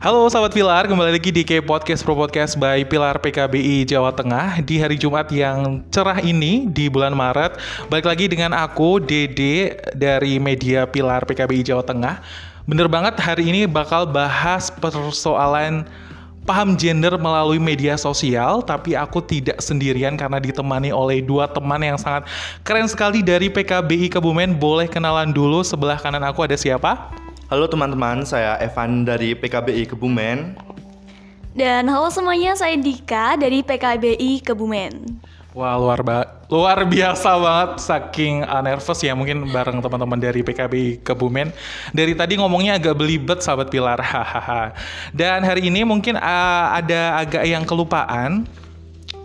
Halo sahabat Pilar, kembali lagi di K Podcast Pro Podcast by Pilar PKBI Jawa Tengah di hari Jumat yang cerah ini di bulan Maret. Balik lagi dengan aku Dede dari media Pilar PKBI Jawa Tengah. Bener banget hari ini bakal bahas persoalan paham gender melalui media sosial, tapi aku tidak sendirian karena ditemani oleh dua teman yang sangat keren sekali dari PKBI Kebumen. Boleh kenalan dulu sebelah kanan aku ada siapa? Halo teman-teman, saya Evan dari PKBI Kebumen. Dan halo semuanya, saya Dika dari PKBI Kebumen. Wah luar ba luar biasa banget saking uh, nervous ya mungkin bareng teman-teman dari PKB Kebumen dari tadi ngomongnya agak belibet sahabat Pilar hahaha dan hari ini mungkin uh, ada agak yang kelupaan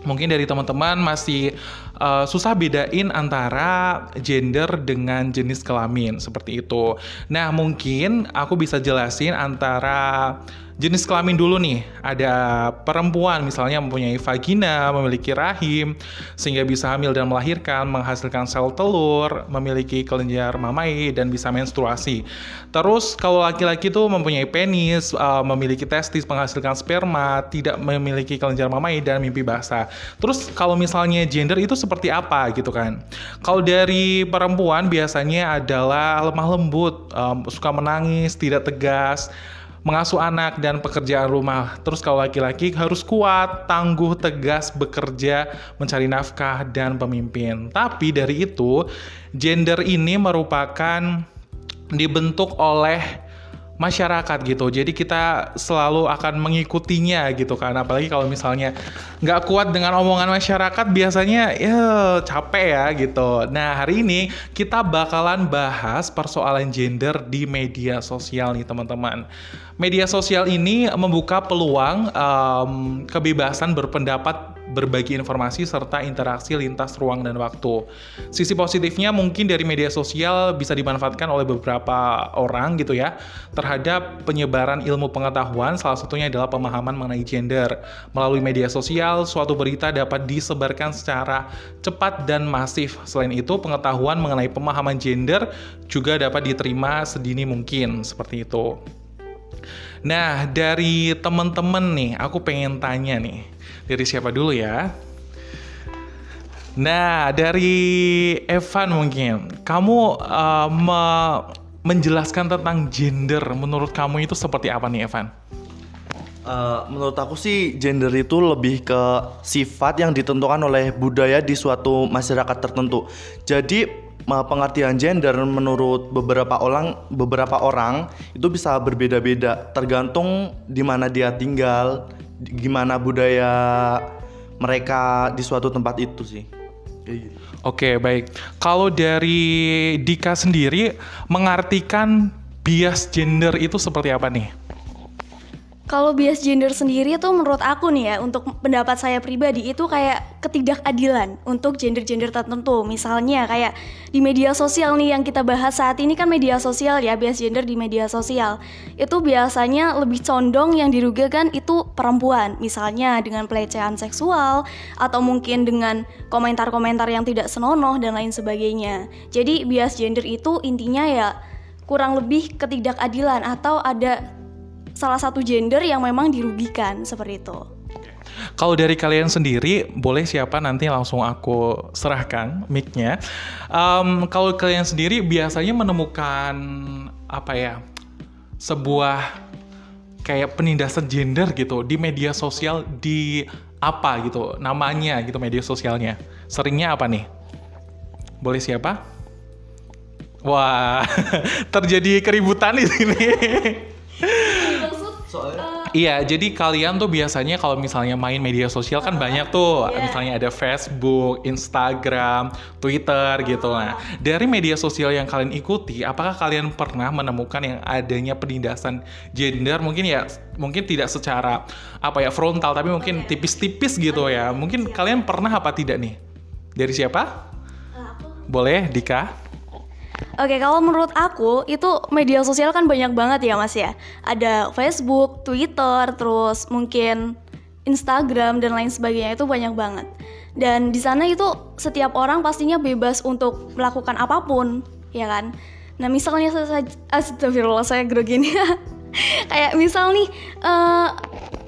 mungkin dari teman-teman masih uh, susah bedain antara gender dengan jenis kelamin seperti itu. Nah, mungkin aku bisa jelasin antara jenis kelamin dulu nih. Ada perempuan misalnya mempunyai vagina, memiliki rahim, sehingga bisa hamil dan melahirkan, menghasilkan sel telur, memiliki kelenjar mamai, dan bisa menstruasi. Terus kalau laki-laki tuh mempunyai penis, uh, memiliki testis, menghasilkan sperma, tidak memiliki kelenjar mamai, dan mimpi basah. Terus kalau misalnya gender itu seperti apa gitu kan? Kalau dari perempuan biasanya adalah lemah lembut, um, suka menangis, tidak tegas, mengasuh anak dan pekerjaan rumah. Terus kalau laki-laki harus kuat, tangguh, tegas, bekerja, mencari nafkah dan pemimpin. Tapi dari itu, gender ini merupakan dibentuk oleh masyarakat gitu. Jadi kita selalu akan mengikutinya gitu kan. Apalagi kalau misalnya nggak kuat dengan omongan masyarakat biasanya ya capek ya gitu. Nah hari ini kita bakalan bahas persoalan gender di media sosial nih teman-teman. Media sosial ini membuka peluang um, kebebasan berpendapat, berbagi informasi serta interaksi lintas ruang dan waktu. Sisi positifnya mungkin dari media sosial bisa dimanfaatkan oleh beberapa orang gitu ya terhadap penyebaran ilmu pengetahuan. Salah satunya adalah pemahaman mengenai gender. Melalui media sosial, suatu berita dapat disebarkan secara cepat dan masif. Selain itu, pengetahuan mengenai pemahaman gender juga dapat diterima sedini mungkin seperti itu. Nah, dari temen-temen nih, aku pengen tanya nih. Dari siapa dulu ya? Nah, dari Evan mungkin. Kamu uh, me menjelaskan tentang gender, menurut kamu itu seperti apa nih, Evan? Uh, menurut aku sih gender itu lebih ke sifat yang ditentukan oleh budaya di suatu masyarakat tertentu. Jadi pengertian gender menurut beberapa orang beberapa orang itu bisa berbeda-beda tergantung di mana dia tinggal, gimana budaya mereka di suatu tempat itu sih. Gitu. Oke, baik. Kalau dari Dika sendiri mengartikan bias gender itu seperti apa nih? Kalau bias gender sendiri itu menurut aku nih ya, untuk pendapat saya pribadi itu kayak ketidakadilan untuk gender-gender tertentu. Misalnya kayak di media sosial nih yang kita bahas saat ini kan media sosial ya, bias gender di media sosial. Itu biasanya lebih condong yang dirugikan itu perempuan. Misalnya dengan pelecehan seksual atau mungkin dengan komentar-komentar yang tidak senonoh dan lain sebagainya. Jadi bias gender itu intinya ya kurang lebih ketidakadilan atau ada salah satu gender yang memang dirugikan seperti itu. Kalau dari kalian sendiri, boleh siapa nanti langsung aku serahkan mic-nya. Um, kalau kalian sendiri biasanya menemukan apa ya sebuah kayak penindasan gender gitu di media sosial di apa gitu namanya gitu media sosialnya. Seringnya apa nih? Boleh siapa? Wah, terjadi keributan di sini. Soalnya Iya, jadi kalian tuh biasanya kalau misalnya main media sosial kan banyak tuh, yeah. misalnya ada Facebook, Instagram, Twitter gitu. Nah, dari media sosial yang kalian ikuti, apakah kalian pernah menemukan yang adanya penindasan gender? Mungkin ya, mungkin tidak secara apa ya frontal, tapi mungkin tipis-tipis gitu ya. Mungkin kalian pernah apa tidak nih? Dari siapa? Boleh, Dika? Oke, kalau menurut aku itu media sosial kan banyak banget ya Mas ya. Ada Facebook, Twitter, terus mungkin Instagram dan lain sebagainya itu banyak banget. Dan di sana itu setiap orang pastinya bebas untuk melakukan apa pun, ya kan? Nah, misalnya saya astagfirullah saya grogi nih. kayak misal nih eh,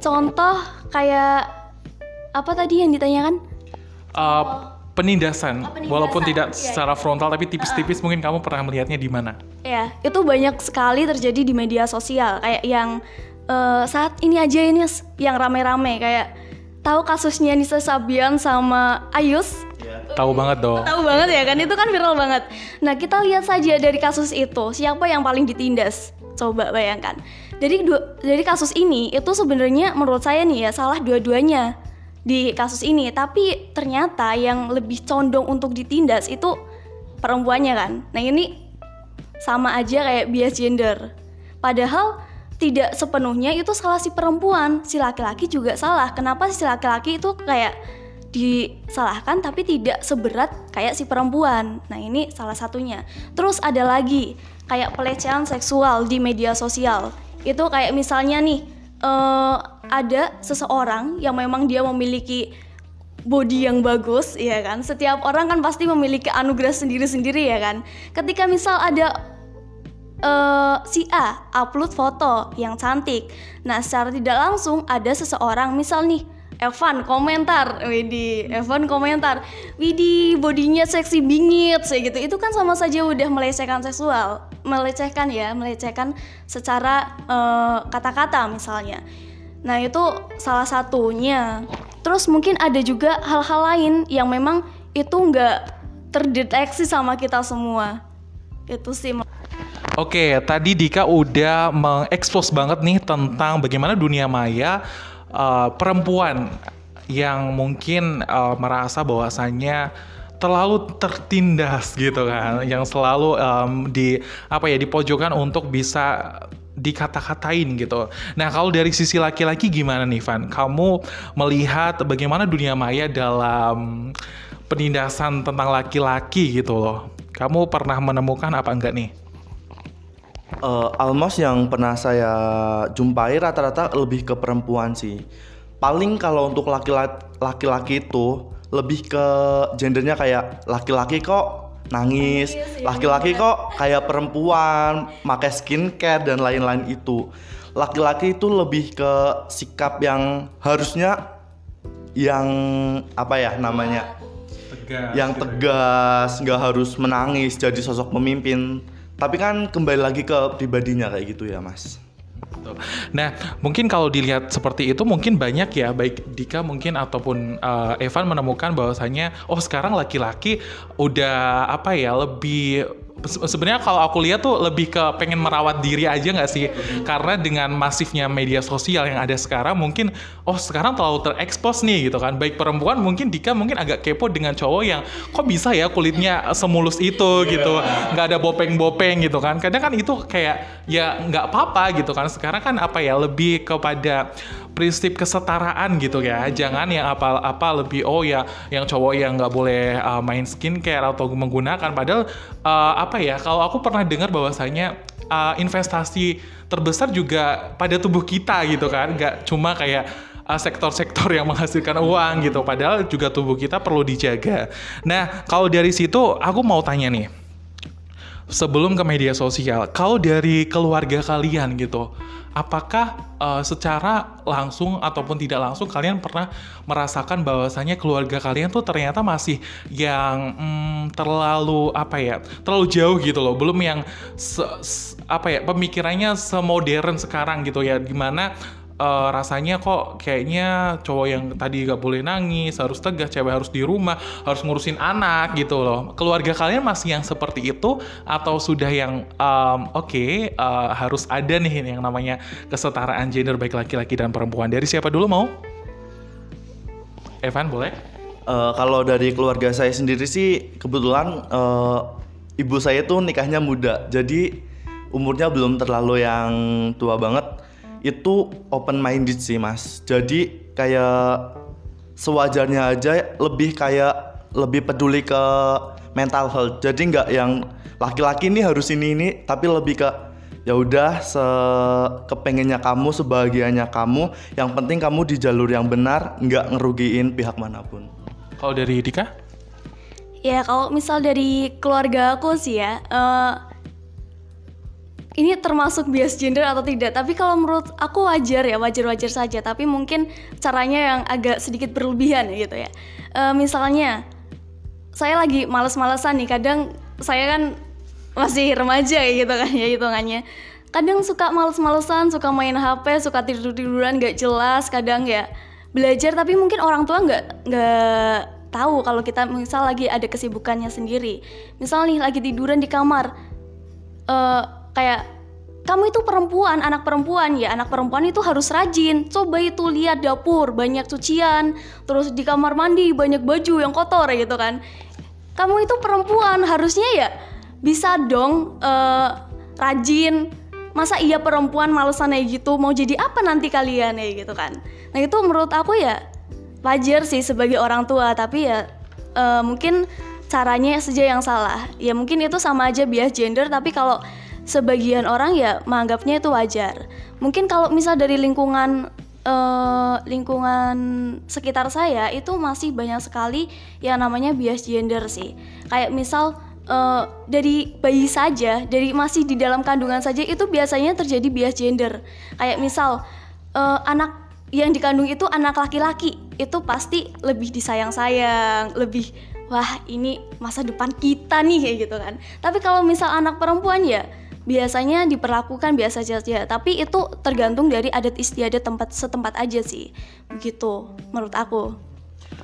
contoh kayak apa tadi yang ditanyakan? Uh, penindasan, Oh, penindasan, walaupun tidak iya, secara frontal tapi tipis-tipis mungkin kamu pernah melihatnya di mana? Ya, itu banyak sekali terjadi di media sosial kayak yang eh, saat ini aja ini yang rame-rame kayak tahu kasusnya Nisa Sabian sama Ayus Tahu banget dong. Tahu banget ya kan itu kan viral banget. Nah kita lihat saja dari kasus itu siapa yang paling ditindas. Coba bayangkan. Dari dua, dari kasus ini itu sebenarnya menurut saya nih ya salah dua-duanya di kasus ini. Tapi ternyata yang lebih condong untuk ditindas itu perempuannya kan. Nah ini sama aja kayak bias gender. Padahal tidak sepenuhnya itu salah si perempuan, si laki-laki juga salah. Kenapa si laki-laki itu kayak disalahkan tapi tidak seberat kayak si perempuan. Nah, ini salah satunya. Terus ada lagi kayak pelecehan seksual di media sosial. Itu kayak misalnya nih eh, ada seseorang yang memang dia memiliki body yang bagus, ya kan? Setiap orang kan pasti memiliki anugerah sendiri-sendiri ya kan. Ketika misal ada eh, si A upload foto yang cantik. Nah, secara tidak langsung ada seseorang misal nih Evan komentar, Widi, Evan komentar, Widi bodinya seksi bingit, kayak gitu. Itu kan sama saja udah melecehkan seksual, melecehkan ya, melecehkan secara eh, kata-kata misalnya. Nah itu salah satunya. Terus mungkin ada juga hal-hal lain yang memang itu nggak terdeteksi sama kita semua. Itu sih. Oke, tadi Dika udah mengekspos banget nih tentang bagaimana dunia maya uh, perempuan yang mungkin uh, merasa bahwasannya terlalu tertindas gitu kan, yang selalu um, di apa ya dipojokkan untuk bisa dikata-katain gitu. Nah kalau dari sisi laki-laki gimana nih Van? Kamu melihat bagaimana dunia maya dalam penindasan tentang laki-laki gitu loh. Kamu pernah menemukan apa enggak nih? Eh, almost yang pernah saya jumpai rata-rata lebih ke perempuan sih. Paling kalau untuk laki-laki itu lebih ke gendernya kayak laki-laki kok nangis, laki-laki kok kayak perempuan, pakai skincare dan lain-lain itu. Laki-laki itu lebih ke sikap yang harusnya yang apa ya namanya? Tegas. yang tegas, nggak harus menangis jadi sosok pemimpin. Tapi kan kembali lagi ke pribadinya kayak gitu ya, Mas. Betul. Nah, mungkin kalau dilihat seperti itu mungkin banyak ya, baik Dika mungkin ataupun uh, Evan menemukan bahwasanya oh sekarang laki-laki udah apa ya lebih sebenarnya kalau aku lihat tuh lebih ke pengen merawat diri aja nggak sih? Karena dengan masifnya media sosial yang ada sekarang mungkin oh sekarang terlalu terekspos nih gitu kan. Baik perempuan mungkin Dika mungkin agak kepo dengan cowok yang kok bisa ya kulitnya semulus itu gitu, nggak ada bopeng-bopeng gitu kan. Kadang kan itu kayak ya nggak apa-apa gitu kan. Sekarang kan apa ya lebih kepada prinsip kesetaraan gitu ya. Jangan yang apa-apa lebih oh ya yang cowok yang nggak boleh uh, main skincare atau menggunakan padahal uh, apa ya kalau aku pernah dengar bahwasanya uh, investasi terbesar juga pada tubuh kita gitu kan. nggak cuma kayak sektor-sektor yang menghasilkan uang gitu. Padahal juga tubuh kita perlu dijaga. Nah, kalau dari situ aku mau tanya nih. Sebelum ke media sosial, kalau dari keluarga kalian gitu, apakah uh, secara langsung ataupun tidak langsung kalian pernah merasakan bahwasanya keluarga kalian tuh ternyata masih yang mm, terlalu apa ya, terlalu jauh gitu loh, belum yang se- se- apa ya pemikirannya semodern sekarang gitu ya, di mana eh, rasanya kok kayaknya cowok yang tadi gak boleh nangis, harus tegas, cewek harus di rumah, harus ngurusin anak gitu loh. Keluarga kalian masih yang seperti itu atau sudah yang um, oke eh, harus ada nih yang namanya kesetaraan gender baik laki-laki dan perempuan. Dari siapa dulu mau? Evan boleh? Eh, kalau dari keluarga saya sendiri sih kebetulan eh, ibu saya tuh nikahnya muda, jadi umurnya belum terlalu yang tua banget. Itu open minded sih mas. Jadi kayak sewajarnya aja lebih kayak lebih peduli ke mental health. Jadi nggak yang laki-laki ini harus ini ini, tapi lebih ke ya udah sekepengennya kamu, sebahagianya kamu. Yang penting kamu di jalur yang benar, nggak ngerugiin pihak mana pun. Kalau dari Dika? Ya kalau misal dari keluarga aku sih ya, eh, ini termasuk bias gender atau tidak? Tapi kalau menurut aku wajar ya wajar-wajar saja. Tapi mungkin caranya yang agak sedikit berlebihan gitu ya. E, misalnya saya lagi males-malesan nih. Kadang saya kan masih remaja gitu kan ya hitungannya. Kadang suka males-malesan suka main HP suka tidur-tiduran gak jelas kadang ya belajar. Tapi mungkin orang tua nggak nggak tahu kalau kita misal lagi ada kesibukannya sendiri. Misal nih lagi tiduran di kamar. Uh, kayak kamu itu perempuan, anak perempuan ya, anak perempuan itu harus rajin. Coba itu lihat dapur, banyak cucian, terus di kamar mandi banyak baju yang kotor gitu kan. Kamu itu perempuan, harusnya ya bisa dong uh, rajin. Masa iya perempuan malesan kayak gitu, mau jadi apa nanti kalian ya gitu kan. Nah itu menurut aku ya wajar sih sebagai orang tua, tapi ya uh, mungkin caranya saja yang salah. Ya mungkin itu sama aja bias gender, tapi kalau sebagian orang ya menganggapnya itu wajar. Mungkin kalau misal dari lingkungan uh, lingkungan sekitar saya itu masih banyak sekali yang namanya bias gender sih. Kayak misal uh, dari bayi saja, dari masih di dalam kandungan saja itu biasanya terjadi bias gender. Kayak misal uh, anak yang dikandung itu anak laki-laki, itu pasti lebih disayang-sayang, lebih wah ini masa depan kita nih kayak gitu kan. Tapi kalau misal anak perempuan ya biasanya diperlakukan biasa saja tapi itu tergantung dari adat istiadat tempat setempat aja sih begitu menurut aku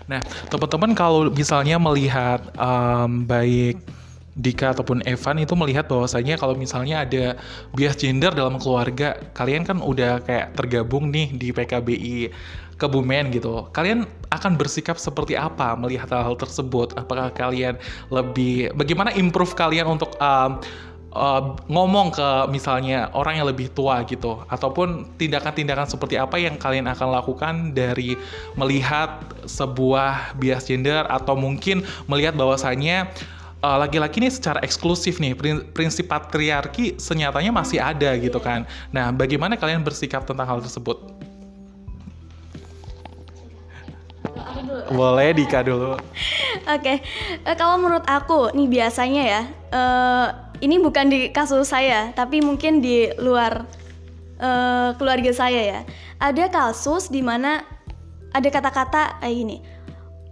nah teman-teman kalau misalnya melihat um, baik Dika ataupun Evan itu melihat bahwasanya kalau misalnya ada bias gender dalam keluarga, kalian kan udah kayak tergabung nih di PKBI Kebumen gitu. Kalian akan bersikap seperti apa melihat hal-hal tersebut? Apakah kalian lebih bagaimana improve kalian untuk um, uh, ngomong ke misalnya orang yang lebih tua gitu ataupun tindakan-tindakan seperti apa yang kalian akan lakukan dari melihat sebuah bias gender atau mungkin melihat bahwasannya uh, laki-laki ini secara eksklusif nih prinsip patriarki senyatanya masih ada gitu kan. Nah, bagaimana kalian bersikap tentang hal tersebut? Boleh Dika dulu. Oke, okay. uh, kalau menurut aku nih biasanya ya, ini bukan di kasus saya, tapi mungkin di luar uh, keluarga saya ya. Ada kasus di mana ada kata-kata kayak gini.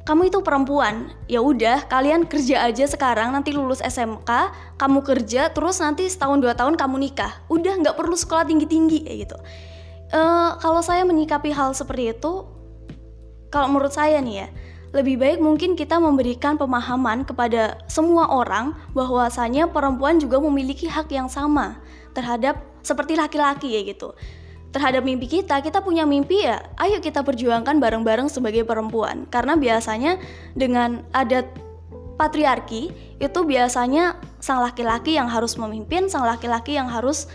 Kamu itu perempuan, ya udah kalian kerja aja sekarang nanti lulus SMK, kamu kerja terus nanti setahun dua tahun kamu nikah, udah nggak perlu sekolah tinggi tinggi kayak gitu. Uh, kalau saya menyikapi hal seperti itu, kalau menurut saya nih ya, lebih baik mungkin kita memberikan pemahaman kepada semua orang bahwasanya perempuan juga memiliki hak yang sama terhadap seperti laki-laki ya gitu. Terhadap mimpi kita, kita punya mimpi ya, ayo kita perjuangkan bareng-bareng sebagai perempuan. Karena biasanya dengan adat patriarki itu biasanya sang laki-laki yang harus memimpin, sang laki-laki yang harus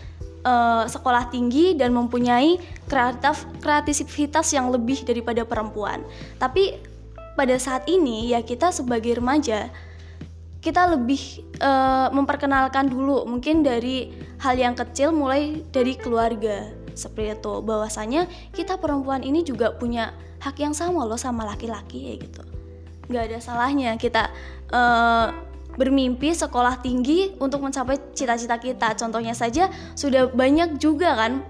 uh, sekolah tinggi dan mempunyai kreatif kreativitas yang lebih daripada perempuan. Tapi pada saat ini ya kita sebagai remaja kita lebih uh, memperkenalkan dulu mungkin dari hal yang kecil mulai dari keluarga. Seperti itu. Bahwasanya kita perempuan ini juga punya hak yang sama loh sama laki-laki ya gitu. Nggak ada salahnya kita uh, bermimpi sekolah tinggi untuk mencapai cita-cita kita. Contohnya saja sudah banyak juga kan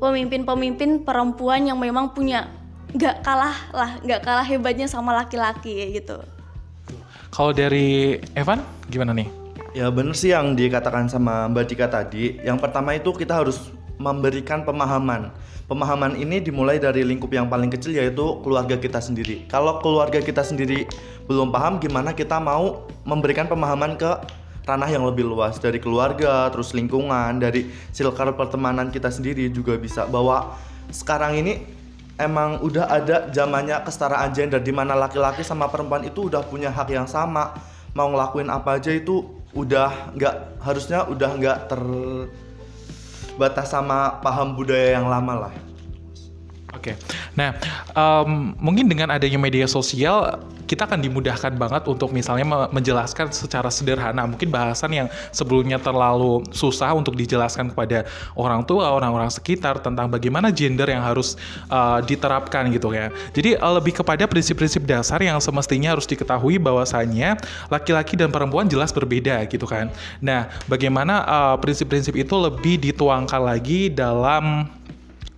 pemimpin pemimpin-pemimpin perempuan yang memang punya nggak kalah lah nggak kalah hebatnya sama laki-laki ya gitu. Kalau dari Evan gimana nih? Ya bener sih yang dikatakan sama Mbak Dika tadi. Yang pertama itu kita harus memberikan pemahaman. Pemahaman ini dimulai dari lingkup yang paling kecil yaitu keluarga kita sendiri. Kalau keluarga kita sendiri belum paham gimana kita mau memberikan pemahaman ke ranah yang lebih luas? Dari keluarga terus lingkungan dari circle pertemanan kita sendiri juga bisa. Bahwa sekarang ini emang udah ada zamannya kesetaraan gender di mana laki-laki sama perempuan itu udah punya hak yang sama mau ngelakuin apa aja itu udah nggak harusnya udah nggak terbatas sama paham budaya yang lama lah. Oke, okay. nah um, mungkin dengan adanya media sosial kita akan dimudahkan banget untuk misalnya me- menjelaskan secara sederhana. Mungkin bahasan yang sebelumnya terlalu susah untuk dijelaskan kepada orang tua orang-orang sekitar tentang bagaimana gender yang harus uh, diterapkan gitu ya. Jadi uh, lebih kepada prinsip-prinsip dasar yang semestinya harus diketahui bahwasannya laki-laki dan perempuan jelas berbeda gitu kan. Nah bagaimana uh, prinsip-prinsip itu lebih dituangkan lagi dalam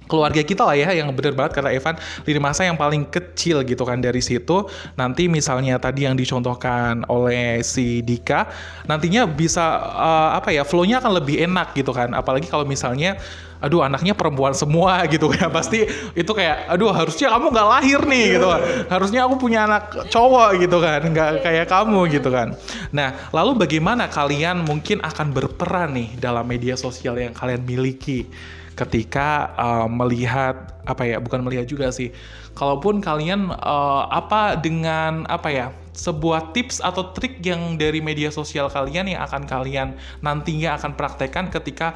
keluarga kita lah ya yang bener banget. Kata Evan lini masa yang paling kecil gitu kan dari situ. Nanti misalnya tadi yang dicontohkan oleh si Dika nantinya bisa uh, apa ya flownya akan lebih enak gitu kan. Apalagi kalau misalnya aduh anaknya perempuan semua gitu ya pasti itu kayak aduh harusnya kamu nggak lahir nih gitu kan. Harusnya aku punya anak cowok gitu kan nggak kayak kamu gitu kan. Nah lalu bagaimana kalian mungkin akan berperan nih dalam media sosial yang kalian miliki ketika uh, melihat apa ya bukan melihat juga sih. Kalaupun kalian uh, apa dengan apa ya sebuah tips atau trik yang dari media sosial kalian yang akan kalian nantinya akan praktekkan ketika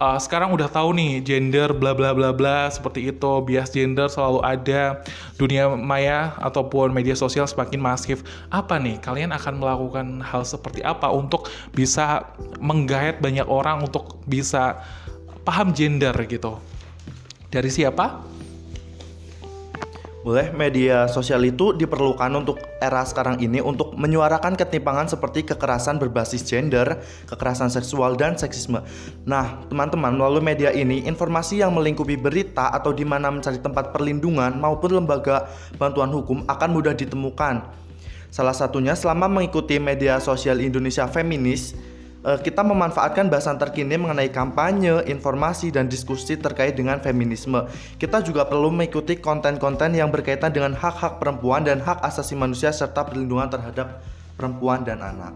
uh, sekarang udah tahu nih gender bla bla bla bla seperti itu bias gender selalu ada dunia maya ataupun media sosial semakin masif. Apa nih kalian akan melakukan hal seperti apa untuk bisa menggait banyak orang untuk bisa paham gender gitu. Dari siapa? Boleh, media sosial itu diperlukan untuk era sekarang ini untuk menyuarakan ketimpangan seperti kekerasan berbasis gender, kekerasan seksual, dan seksisme. Nah, teman-teman, melalui media ini, informasi yang melingkupi berita atau di mana mencari tempat perlindungan maupun lembaga bantuan hukum akan mudah ditemukan. Salah satunya selama mengikuti media sosial Indonesia Feminis, kita memanfaatkan bahasan terkini mengenai kampanye, informasi, dan diskusi terkait dengan feminisme. Kita juga perlu mengikuti konten-konten yang berkaitan dengan hak-hak perempuan dan hak asasi manusia serta perlindungan terhadap perempuan dan anak.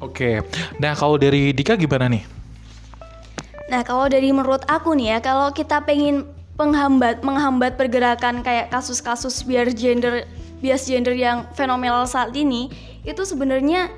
Oke, nah kalau dari Dika gimana nih? Nah kalau dari menurut aku nih ya, kalau kita pengen penghambat menghambat pergerakan kayak kasus-kasus biar gender bias gender yang fenomenal saat ini, itu sebenarnya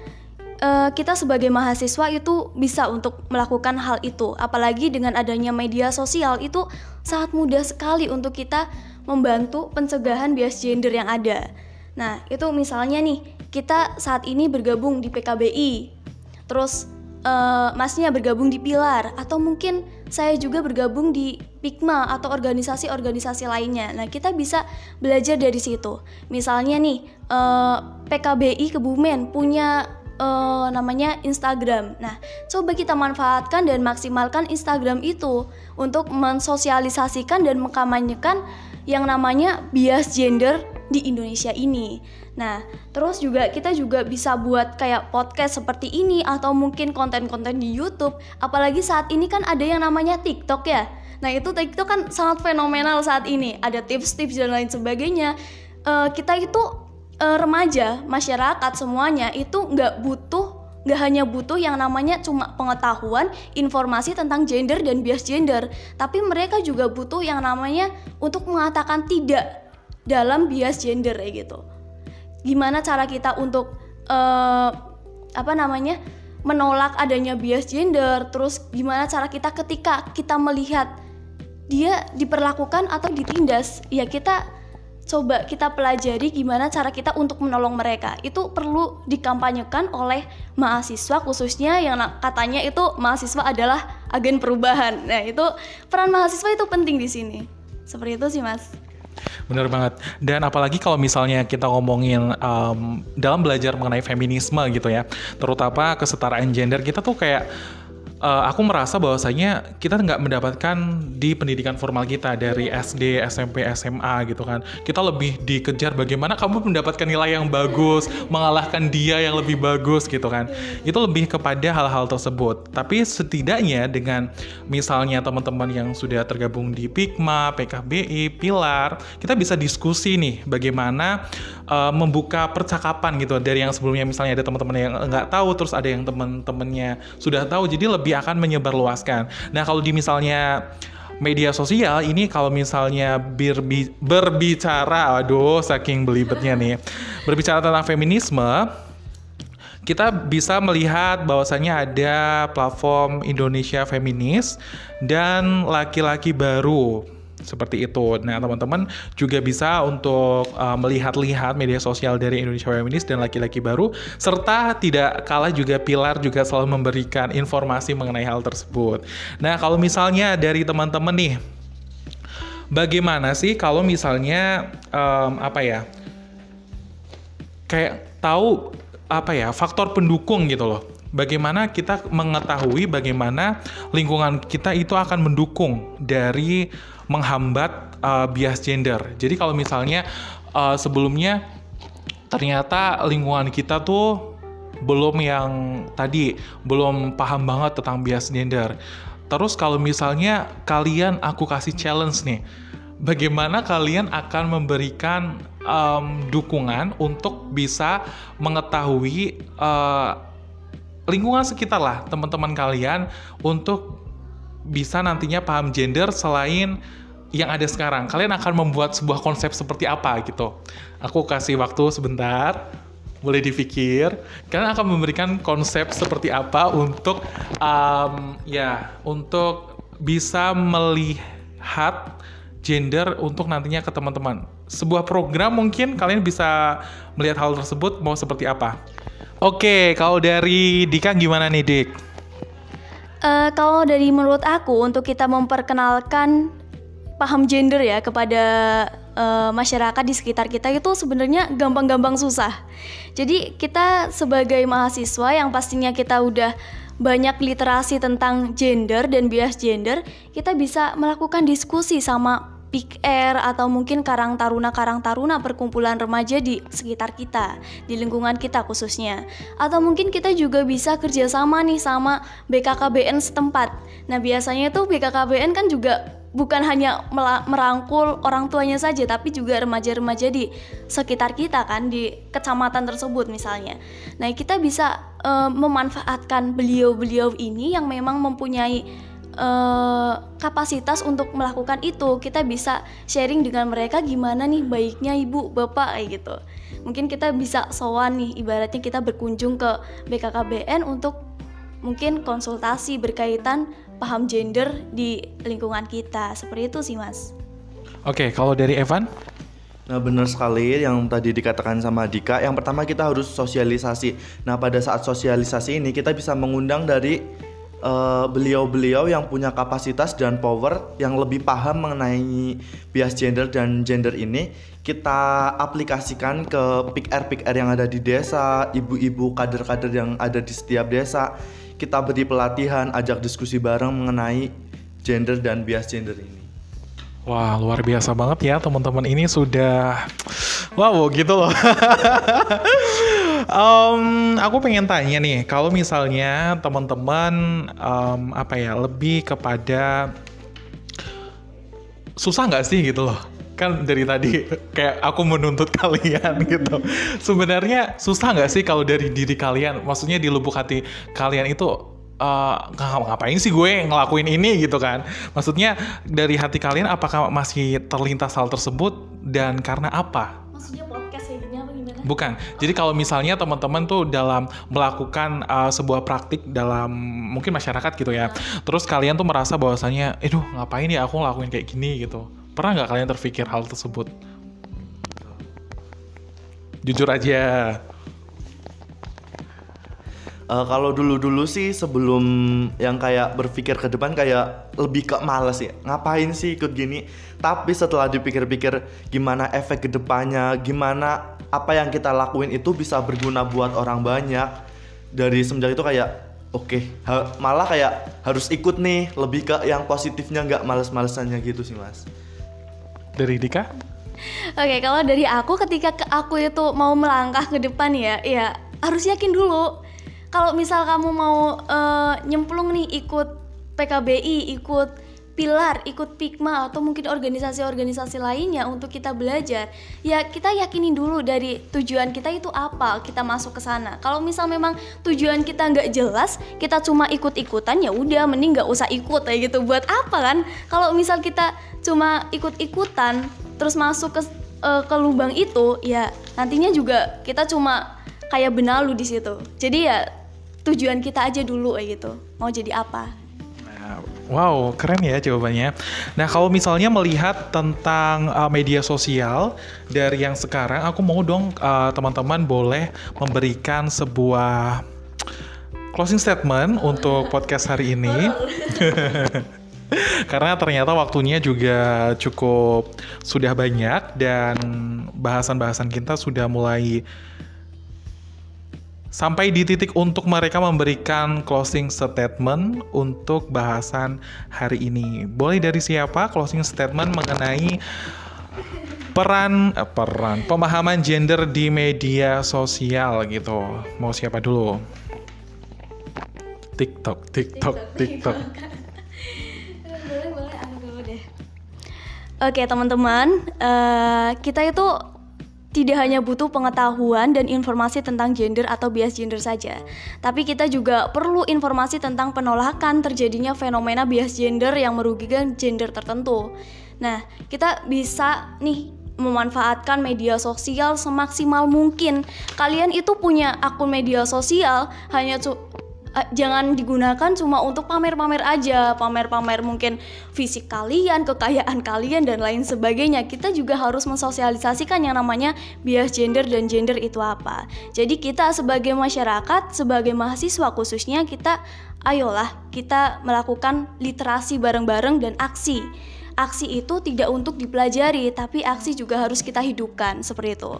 uh, kita sebagai mahasiswa itu bisa untuk melakukan hal itu. Apalagi dengan adanya media sosial itu sangat mudah sekali untuk kita membantu pencegahan bias gender yang ada. Nah, itu misalnya nih, kita saat ini bergabung di PKBI. Terus uh, masnya bergabung di Pilar atau mungkin saya juga bergabung di Pikma atau organisasi-organisasi lainnya. Nah, kita bisa belajar dari situ. Misalnya nih, uh, PKBI Kebumen punya uh, namanya Instagram. Nah, coba kita manfaatkan dan maksimalkan Instagram itu untuk mensosialisasikan dan mengkampanyekan yang namanya bias gender di Indonesia ini. Nah, terus juga kita juga bisa buat kayak podcast seperti ini atau mungkin konten-konten di YouTube. Apalagi saat ini kan ada yang namanya TikTok ya. Nah, itu TikTok kan sangat fenomenal saat ini. Ada tips-tips dan lain sebagainya. Uh, kita itu uh, remaja, masyarakat semuanya itu nggak butuh nggak hanya butuh yang namanya cuma pengetahuan informasi tentang gender dan bias gender, tapi mereka juga butuh yang namanya untuk mengatakan tidak dalam bias gender ya gitu. Gimana cara kita untuk uh, apa namanya menolak adanya bias gender, terus gimana cara kita ketika kita melihat dia diperlakukan atau ditindas, ya kita coba kita pelajari gimana cara kita untuk menolong mereka. Itu perlu dikampanyekan oleh mahasiswa khususnya yang katanya itu mahasiswa adalah agen perubahan. Nah, itu peran mahasiswa itu penting di sini. Seperti itu sih, Mas. Bener banget. Dan apalagi kalau misalnya kita ngomongin um, dalam belajar mengenai feminisme gitu ya, terutama kesetaraan gender, kita tuh kayak uh, aku merasa bahwasanya kita nggak mendapatkan di pendidikan formal kita dari SD, SMP, SMA gitu kan. Kita lebih dikejar bagaimana kamu mendapatkan nilai yang bagus, mengalahkan dia yang lebih bagus gitu kan. Itu lebih kepada hal-hal tersebut. Tapi setidaknya dengan misalnya teman-teman yang sudah tergabung di Pikma, PKBI, Pilar, kita bisa diskusi nih bagaimana uh, membuka percakapan gitu dari yang sebelumnya misalnya ada teman-teman yang nggak tahu terus ada yang teman-temannya sudah tahu jadi lebih akan menyebarluaskan. Nah kalau di misalnya media sosial ini kalau misalnya berbi berbicara, aduh saking belibetnya nih, berbicara tentang feminisme, kita bisa melihat bahwasannya ada platform Indonesia Feminis dan laki-laki baru seperti itu. Nah, teman-teman juga bisa untuk uh, melihat-lihat media sosial dari Indonesia Feminis dan laki-laki baru serta tidak kalah juga Pilar juga selalu memberikan informasi mengenai hal tersebut. Nah, kalau misalnya dari teman-teman nih bagaimana sih kalau misalnya um, apa ya? Kayak tahu apa ya, faktor pendukung gitu loh bagaimana kita mengetahui bagaimana lingkungan kita itu akan mendukung dari menghambat uh, bias gender. Jadi kalau misalnya uh, sebelumnya ternyata lingkungan kita tuh belum yang tadi belum paham banget tentang bias gender. Terus kalau misalnya kalian aku kasih challenge nih, bagaimana kalian akan memberikan um, dukungan untuk bisa mengetahui uh, lingkungan sekitar lah teman-teman kalian untuk bisa nantinya paham gender selain yang ada sekarang. Kalian akan membuat sebuah konsep seperti apa gitu. Aku kasih waktu sebentar, boleh dipikir. Kalian akan memberikan konsep seperti apa untuk um, ya untuk bisa melihat gender untuk nantinya ke teman-teman. Sebuah program mungkin kalian bisa melihat hal tersebut mau seperti apa. Oke, kalau dari Dika gimana nih Dik? Uh, kalau dari menurut aku untuk kita memperkenalkan paham gender ya kepada uh, masyarakat di sekitar kita itu sebenarnya gampang-gampang susah. Jadi kita sebagai mahasiswa yang pastinya kita udah banyak literasi tentang gender dan bias gender, kita bisa melakukan diskusi sama Big Air atau mungkin Karang Taruna Karang Taruna perkumpulan remaja di sekitar kita, di lingkungan kita khususnya. Atau mungkin kita juga bisa kerjasama nih sama BKKBN setempat. Nah biasanya tuh BKKBN kan juga bukan hanya merangkul orang tuanya saja tapi juga remaja-remaja di sekitar kita kan di kecamatan tersebut misalnya. Nah, kita bisa uh, memanfaatkan beliau-beliau ini yang memang mempunyai uh, kapasitas untuk melakukan itu. Kita bisa sharing dengan mereka gimana nih baiknya ibu bapak kayak gitu. Mungkin kita bisa sowan nih ibaratnya kita berkunjung ke BKKBN untuk mungkin konsultasi berkaitan paham gender di lingkungan kita. Seperti itu sih mas. Oke kalau dari Evan? Nah benar sekali yang tadi dikatakan sama Dika. Yang pertama kita harus sosialisasi. Nah pada saat sosialisasi ini kita bisa mengundang dari Eh, beliau-beliau uh, yang punya kapasitas dan power yang lebih paham mengenai bias gender dan gender ini kita aplikasikan ke pick air yang ada di desa, ibu-ibu kader-kader yang ada di setiap desa. Kita beri pelatihan, ajak diskusi bareng mengenai gender dan bias gender ini. Wah, luar biasa banget ya teman-teman ini sudah wow gitu loh. um, aku pengen tanya nih, kalau misalnya teman-teman um, apa ya lebih kepada susah nggak sih gitu loh? Kan dari tadi kayak aku menuntut kalian gitu. Sebenarnya susah nggak sih kalau dari diri kalian? Maksudnya di lubuk hati kalian itu uh, ngapain sih gue ngelakuin ini gitu kan maksudnya dari hati kalian apakah masih terlintas hal tersebut dan karena apa maksudnya bukan. Jadi kalau misalnya teman-teman tuh dalam melakukan uh, sebuah praktik dalam mungkin masyarakat gitu ya nah. terus kalian tuh merasa bahwasanya aduh ngapain ya aku ngelakuin kayak gini? gitu. Pernah nggak kalian terpikir hal tersebut? Jujur aja Uh, kalau dulu-dulu sih sebelum yang kayak berpikir ke depan kayak lebih ke males ya. Ngapain sih ikut gini? Tapi setelah dipikir-pikir gimana efek ke depannya, gimana apa yang kita lakuin itu bisa berguna buat orang banyak. Dari semenjak itu kayak oke, okay, malah kayak harus ikut nih, lebih ke yang positifnya nggak males-malesannya gitu sih, Mas. Dari Dika? Oke, okay, kalau dari aku ketika ke aku itu mau melangkah ke depan ya, ya harus yakin dulu kalau misal kamu mau uh, nyemplung nih ikut PKBI, ikut Pilar, ikut Pikma atau mungkin organisasi-organisasi lainnya untuk kita belajar, ya kita yakinin dulu dari tujuan kita itu apa, kita masuk ke sana. Kalau misal memang tujuan kita nggak jelas, kita cuma ikut-ikutan ya udah, mending nggak usah ikut kayak gitu. Buat apa kan? Kalau misal kita cuma ikut-ikutan terus masuk ke uh, ke lubang itu, ya nantinya juga kita cuma kayak benalu di situ. Jadi ya tujuan kita aja dulu kayak gitu mau jadi apa nah Wow, keren ya jawabannya. Nah, kalau misalnya melihat tentang uh, media sosial dari yang sekarang, aku mau dong uh, teman-teman boleh memberikan sebuah closing statement untuk podcast hari ini. Karena ternyata waktunya juga cukup sudah banyak dan bahasan-bahasan kita sudah mulai sampai di titik untuk mereka memberikan closing statement untuk bahasan hari ini. Boleh dari siapa closing statement mengenai peran eh, peran pemahaman gender di media sosial gitu. Mau siapa dulu? TikTok, TikTok, TikTok. boleh boleh aku dulu deh. Oke teman-teman, eh, kita itu tidak hanya butuh pengetahuan dan informasi tentang gender atau bias gender saja, tapi kita juga perlu informasi tentang penolakan terjadinya fenomena bias gender yang merugikan gender tertentu. Nah, kita bisa nih memanfaatkan media sosial semaksimal mungkin. Kalian itu punya akun media sosial hanya eh, jangan digunakan cuma untuk pamer-pamer aja, pamer-pamer mungkin fisik kalian, kekayaan kalian dan lain sebagainya. Kita juga harus mensosialisasikan yang namanya bias gender dan gender itu apa. Jadi kita sebagai masyarakat, sebagai mahasiswa khususnya kita ayolah kita melakukan literasi bareng-bareng dan aksi. Aksi itu tidak untuk dipelajari, tapi aksi juga harus kita hidupkan seperti itu.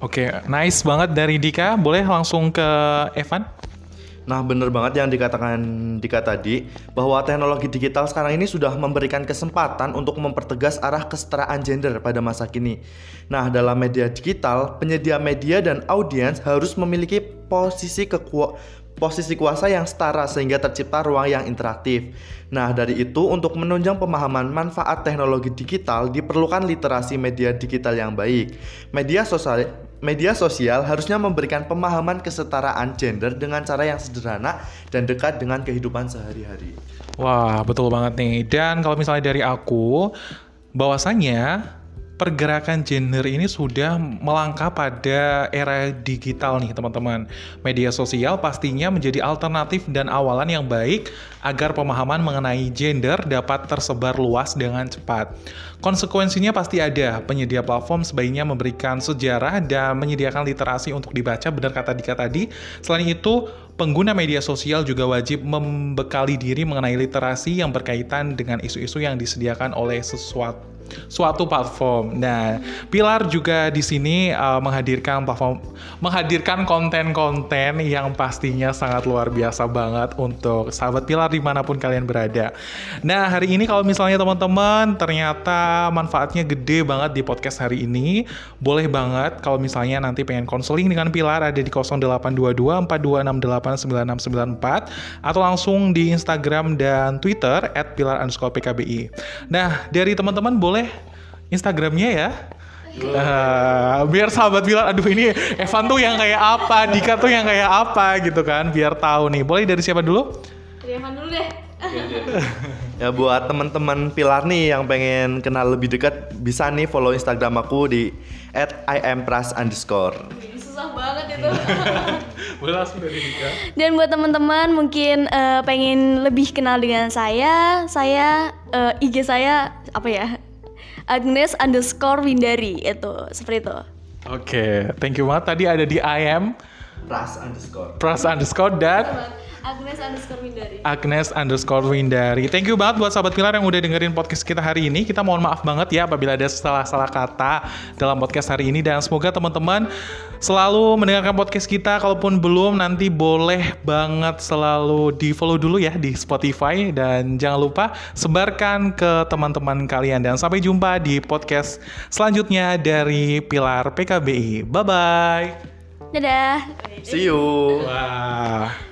Oke, nice banget dari Dika. Boleh langsung ke Evan? Nah, bener banget yang dikatakan Dika tadi, bahwa teknologi digital sekarang ini sudah memberikan kesempatan untuk mempertegas arah kesetaraan gender pada masa kini. Nah, dalam media digital, penyedia media dan audiens harus memiliki posisi keku posisi kuasa yang setara sehingga tercipta ruang yang interaktif. Nah, dari itu untuk menunjang pemahaman manfaat teknologi digital diperlukan literasi media digital yang baik. Media sosial media sosial harusnya memberikan pemahaman kesetaraan gender dengan cara yang sederhana dan dekat dengan kehidupan sehari-hari. Wah, betul banget nih. Dan kalau misalnya dari aku, bahwasannya pergerakan gender ini sudah melangkah pada era digital nih teman-teman. Media sosial pastinya menjadi alternatif dan awalan yang baik agar pemahaman mengenai gender dapat tersebar luas dengan cepat. Konsekuensinya pasti ada. Penyedia platform sebaiknya memberikan sejarah dan menyediakan literasi untuk dibaca benar kata Dika tadi. Selain itu, pengguna media sosial juga wajib membekali diri mengenai literasi yang berkaitan dengan isu-isu yang disediakan oleh sesuatu suatu platform. Nah, Pilar juga di sini uh, menghadirkan platform menghadirkan konten-konten yang pastinya sangat luar biasa banget untuk sahabat Pilar di mana pun kalian berada. Nah, hari ini kalau misalnya teman-teman ternyata manfaatnya gede banget di podcast hari ini, boleh banget kalau misalnya nanti pengen konseling dengan Pilar ada di 0822 42689694 atau langsung di Instagram dan Twitter at pilar underscore PKBI. Nah, dari teman-teman boleh Instagramnya ya. Uh, biar sahabat bilang, aduh ini Evan tuh yang kayak apa, Dika tuh yang kayak apa gitu kan, biar tahu nih. Boleh dari siapa dulu? Dari Evan dulu deh. Ya buat teman-teman Pilar nih yang pengen kenal lebih dekat bisa nih follow Instagram aku di @impras underscore. Susah banget itu. Boleh langsung dari Dika. Dan buat teman-teman mungkin eh, pengen lebih kenal dengan saya, saya eh, IG saya apa ya? Agnes underscore Windari itu seperti itu. Oke, thank you banget. Tadi ada di IM Pras underscore. Pras underscore dan Agnes underscore Windari. Agnes underscore Windari. Thank you banget buat sahabat Pilar yang udah dengerin podcast kita hari ini. Kita mohon maaf banget ya apabila ada salah-salah kata dalam podcast hari ini. Dan semoga teman-teman selalu mendengarkan podcast kita. Kalaupun belum, nanti boleh banget selalu di follow dulu ya di Spotify. Dan jangan lupa sebarkan ke teman-teman kalian. Dan sampai jumpa di podcast selanjutnya dari Pilar PKBI. Bye-bye. Dadah. See you. Wah.